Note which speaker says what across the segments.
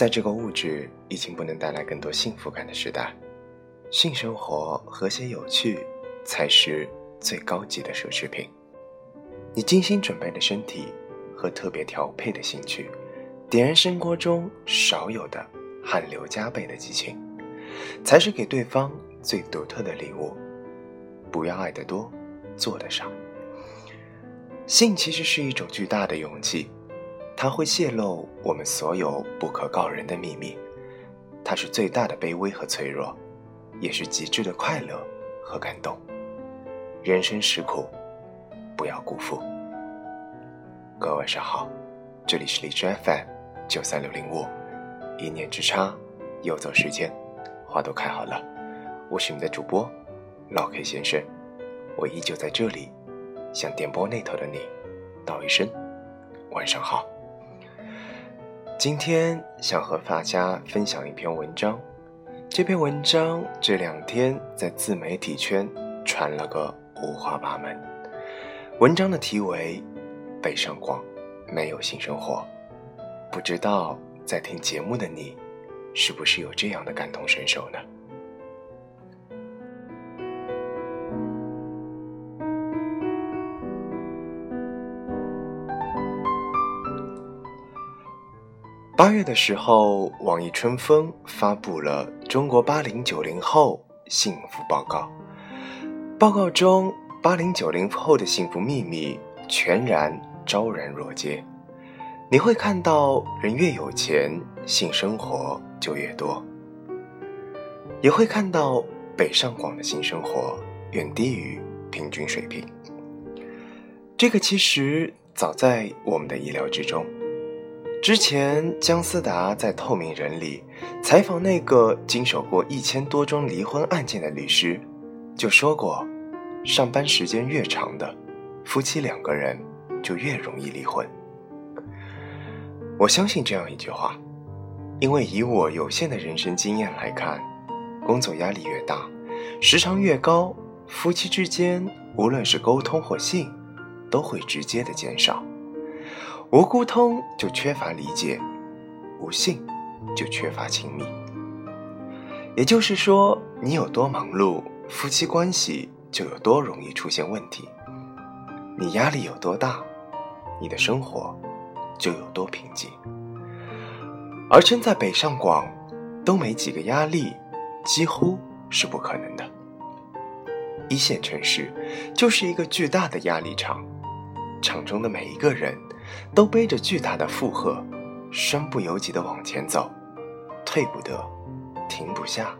Speaker 1: 在这个物质已经不能带来更多幸福感的时代，性生活和谐有趣才是最高级的奢侈品。你精心准备的身体和特别调配的兴趣，点燃生活中少有的汗流浃背的激情，才是给对方最独特的礼物。不要爱得多，做得少。性其实是一种巨大的勇气，它会泄露我们所有不可告人的秘密。它是最大的卑微和脆弱，也是极致的快乐和感动。人生实苦。不要辜负。各位晚上好，这里是荔枝 FM 九三六零五，一念之差，游走时间，花都开好了。我是你的主播老 K 先生，我依旧在这里，向电波那头的你道一声晚上好。今天想和大家分享一篇文章，这篇文章这两天在自媒体圈传了个五花八门。文章的题为《北上广没有性生活》，不知道在听节目的你，是不是有这样的感同身受呢？八月的时候，网易春风发布了《中国八零九零后幸福报告》，报告中。八零九零后的幸福秘密全然昭然若揭，你会看到人越有钱，性生活就越多；也会看到北上广的性生活远低于平均水平。这个其实早在我们的意料之中。之前姜思达在《透明人》里采访那个经手过一千多宗离婚案件的律师，就说过。上班时间越长的夫妻两个人就越容易离婚。我相信这样一句话，因为以我有限的人生经验来看，工作压力越大，时长越高，夫妻之间无论是沟通或性，都会直接的减少。无沟通就缺乏理解，无性就缺乏亲密。也就是说，你有多忙碌，夫妻关系。就有多容易出现问题。你压力有多大，你的生活就有多平静。而身在北上广，都没几个压力，几乎是不可能的。一线城市就是一个巨大的压力场，场中的每一个人都背着巨大的负荷，身不由己的往前走，退不得，停不下，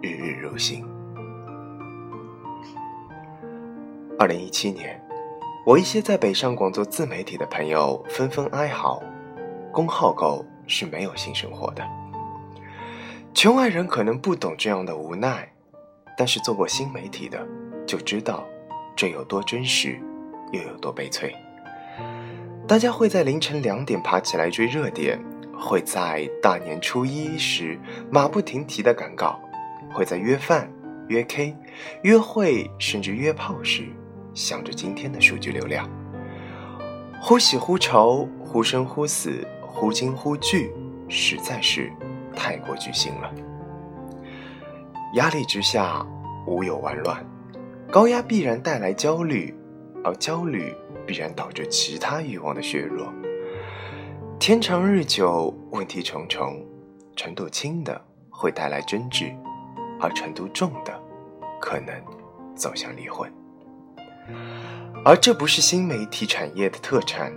Speaker 1: 日日如新。二零一七年，我一些在北上广做自媒体的朋友纷纷哀嚎：“公号狗是没有性生活的。”圈外人可能不懂这样的无奈，但是做过新媒体的就知道这有多真实，又有多悲催。大家会在凌晨两点爬起来追热点，会在大年初一时马不停蹄的赶稿，会在约饭、约 K、约会甚至约炮时。想着今天的数据流量，忽喜忽愁，忽生忽死，忽惊忽惧，实在是太过巨星了。压力之下，无有完乱。高压必然带来焦虑，而焦虑必然导致其他欲望的削弱。天长日久，问题重重。程度轻的会带来争执，而程度重的，可能走向离婚。而这不是新媒体产业的特产，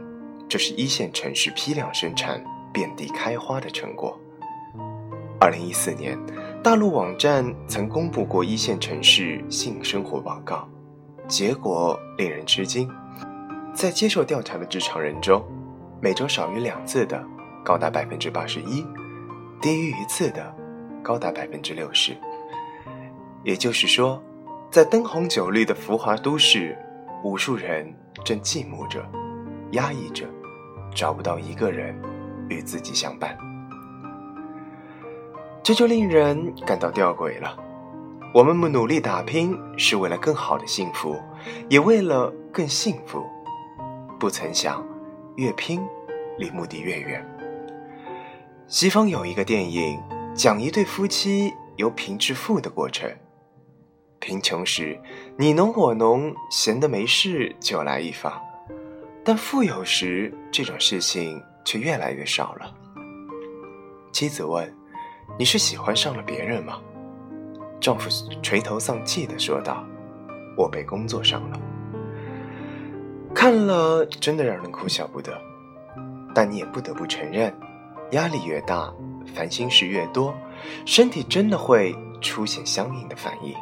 Speaker 1: 这是一线城市批量生产、遍地开花的成果。二零一四年，大陆网站曾公布过一线城市性生活报告，结果令人吃惊。在接受调查的职场人中，每周少于两次的高达百分之八十一，低于一次的高达百分之六十。也就是说。在灯红酒绿的浮华都市，无数人正寂寞着、压抑着，找不到一个人与自己相伴。这就令人感到吊诡了。我们努力打拼是为了更好的幸福，也为了更幸福，不曾想，越拼离目的越远。西方有一个电影，讲一对夫妻由贫致富的过程。贫穷时，你侬我侬，闲得没事就来一发；但富有时，这种事情却越来越少了。妻子问：“你是喜欢上了别人吗？”丈夫垂头丧气地说道：“我被工作伤了。”看了，真的让人哭笑不得。但你也不得不承认。压力越大，烦心事越多，身体真的会出现相应的反应。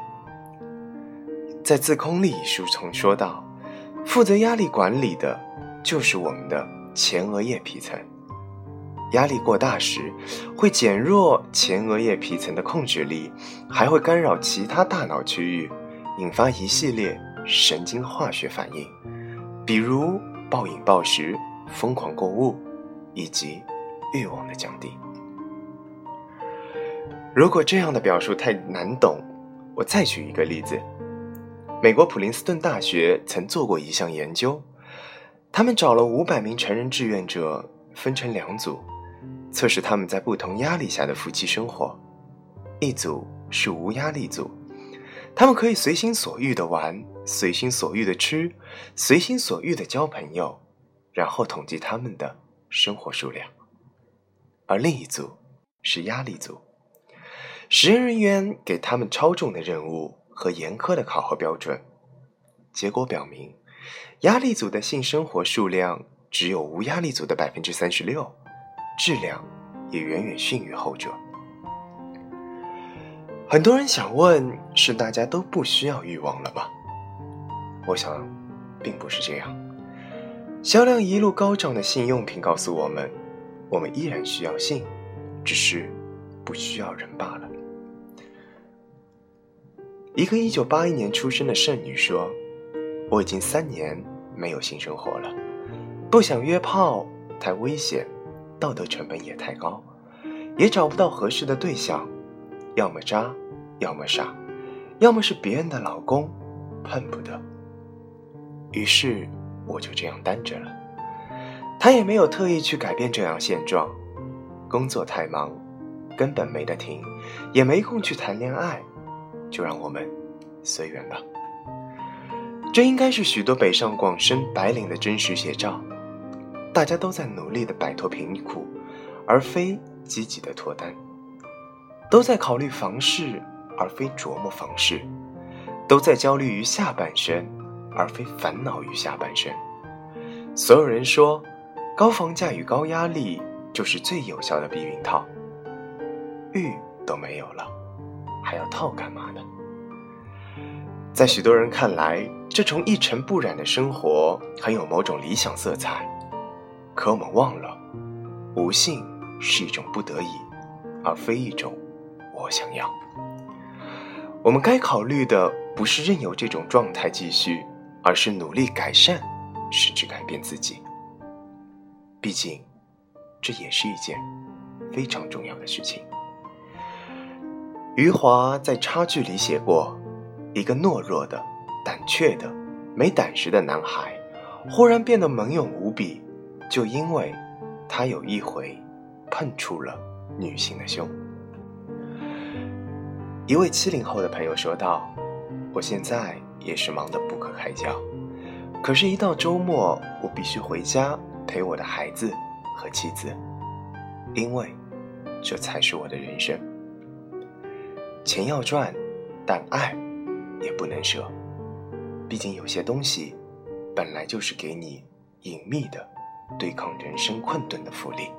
Speaker 1: 在《自控力》一书中说道，负责压力管理的，就是我们的前额叶皮层。压力过大时，会减弱前额叶皮层的控制力，还会干扰其他大脑区域，引发一系列神经化学反应，比如暴饮暴食、疯狂购物，以及。欲望的降低。如果这样的表述太难懂，我再举一个例子。美国普林斯顿大学曾做过一项研究，他们找了五百名成人志愿者，分成两组，测试他们在不同压力下的夫妻生活。一组是无压力组，他们可以随心所欲的玩，随心所欲的吃，随心所欲的交朋友，然后统计他们的生活数量。而另一组是压力组，实验人员给他们超重的任务和严苛的考核标准，结果表明，压力组的性生活数量只有无压力组的百分之三十六，质量也远远逊于后者。很多人想问：是大家都不需要欲望了吗？我想，并不是这样。销量一路高涨的性用品告诉我们。我们依然需要性，只是不需要人罢了。一个一九八一年出生的剩女说：“我已经三年没有性生活了，不想约炮，太危险，道德成本也太高，也找不到合适的对象，要么渣，要么傻，要么是别人的老公，碰不得。于是我就这样单着了。”他也没有特意去改变这样现状，工作太忙，根本没得停，也没空去谈恋爱，就让我们随缘吧。这应该是许多北上广深白领的真实写照，大家都在努力的摆脱贫苦，而非积极的脱单；都在考虑房事，而非琢磨房事；都在焦虑于下半生，而非烦恼于下半生。所有人说。高房价与高压力就是最有效的避孕套。玉都没有了，还要套干嘛呢？在许多人看来，这种一尘不染的生活很有某种理想色彩。可我们忘了，无性是一种不得已，而非一种我想要。我们该考虑的不是任由这种状态继续，而是努力改善，甚至改变自己。毕竟，这也是一件非常重要的事情。余华在《差距》里写过，一个懦弱的、胆怯的、没胆识的男孩，忽然变得猛勇无比，就因为他有一回碰触了女性的胸。一位七零后的朋友说道：“我现在也是忙得不可开交，可是，一到周末，我必须回家。”陪我的孩子和妻子，因为这才是我的人生。钱要赚，但爱也不能舍。毕竟有些东西本来就是给你隐秘的对抗人生困顿的福利。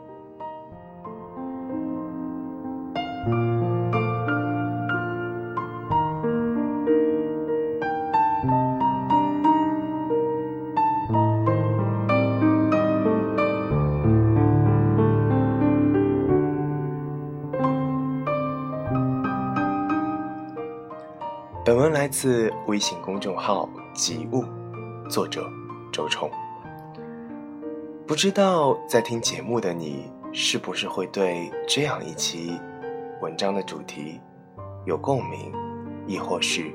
Speaker 1: 本文来自微信公众号“极物”，作者周冲。不知道在听节目的你，是不是会对这样一期文章的主题有共鸣，亦或是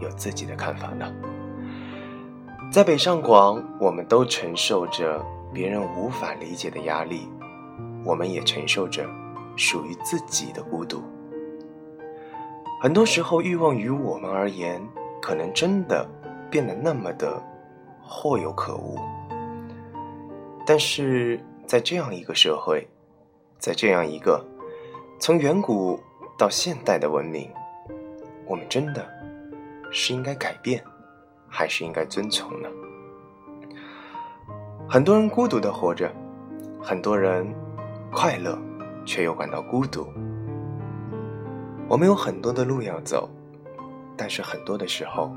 Speaker 1: 有自己的看法呢？在北上广，我们都承受着别人无法理解的压力，我们也承受着属于自己的孤独。很多时候，欲望于我们而言，可能真的变得那么的或有可无。但是在这样一个社会，在这样一个从远古到现代的文明，我们真的是应该改变，还是应该遵从呢？很多人孤独的活着，很多人快乐，却又感到孤独。我们有很多的路要走，但是很多的时候，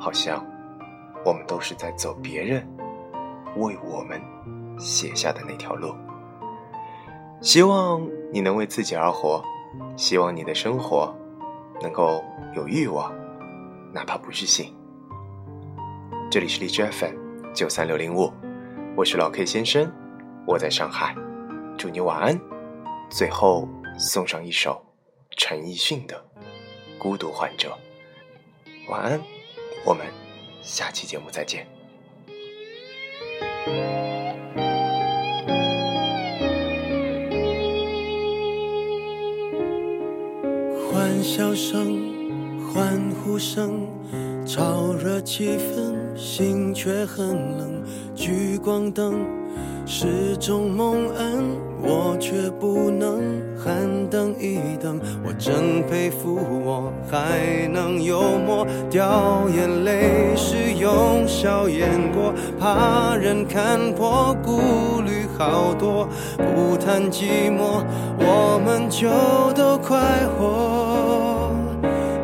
Speaker 1: 好像我们都是在走别人为我们写下的那条路。希望你能为自己而活，希望你的生活能够有欲望，哪怕不是性。这里是荔枝 FM 九三六零五，我是老 K 先生，我在上海，祝你晚安。最后送上一首。陈奕迅的《孤独患者》，晚安，我们下期节目再见。
Speaker 2: 欢笑声、欢呼声，炒热气氛，心却很冷。聚光灯。是种蒙恩，我却不能喊等一等。我真佩服，我还能幽默，掉眼泪是用笑掩过，怕人看破，顾虑好多。不谈寂寞，我们就都快活。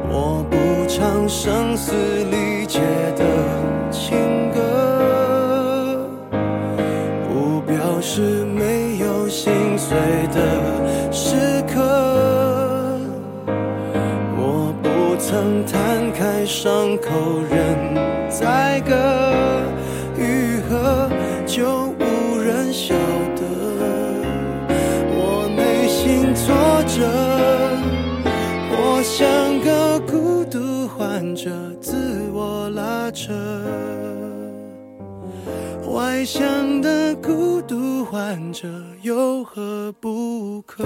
Speaker 2: 我不唱声嘶力竭的情。碎的时刻，我不曾摊开伤口任宰割，愈合就无人晓得。我内心挫折，我像个孤独患者，自我拉扯。外向的孤独患者有何不可？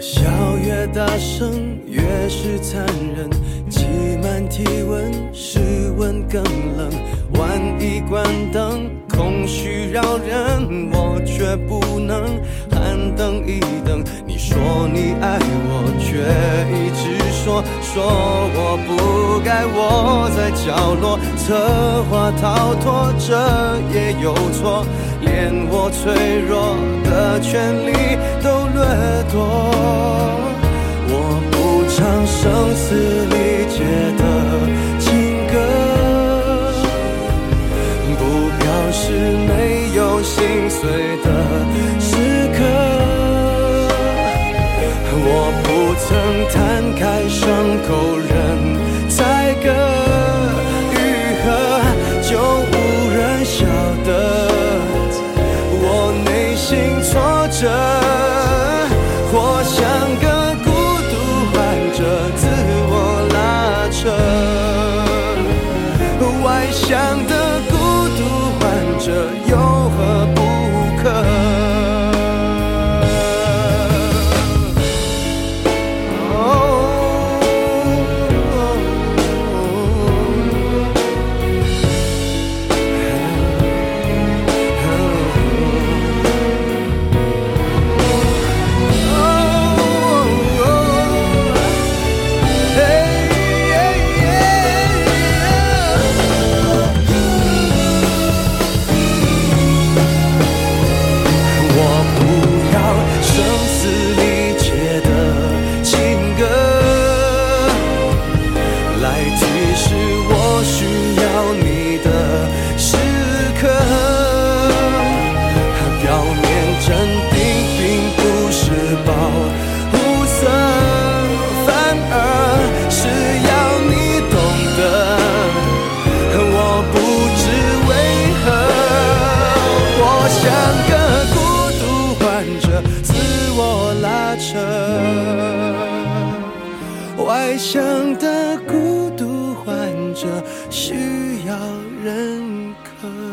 Speaker 2: 笑越大声，越是残忍。挤满体温，室温更冷。万一关灯，空虚扰人，我却不能喊等一等。说你爱我，却一直说说我不该窝在角落，策划逃脱，这也有错，连我脆弱的权利都掠夺。我不唱声嘶力竭的情歌，不表示没有心碎的伤像的孤独患者需要认可。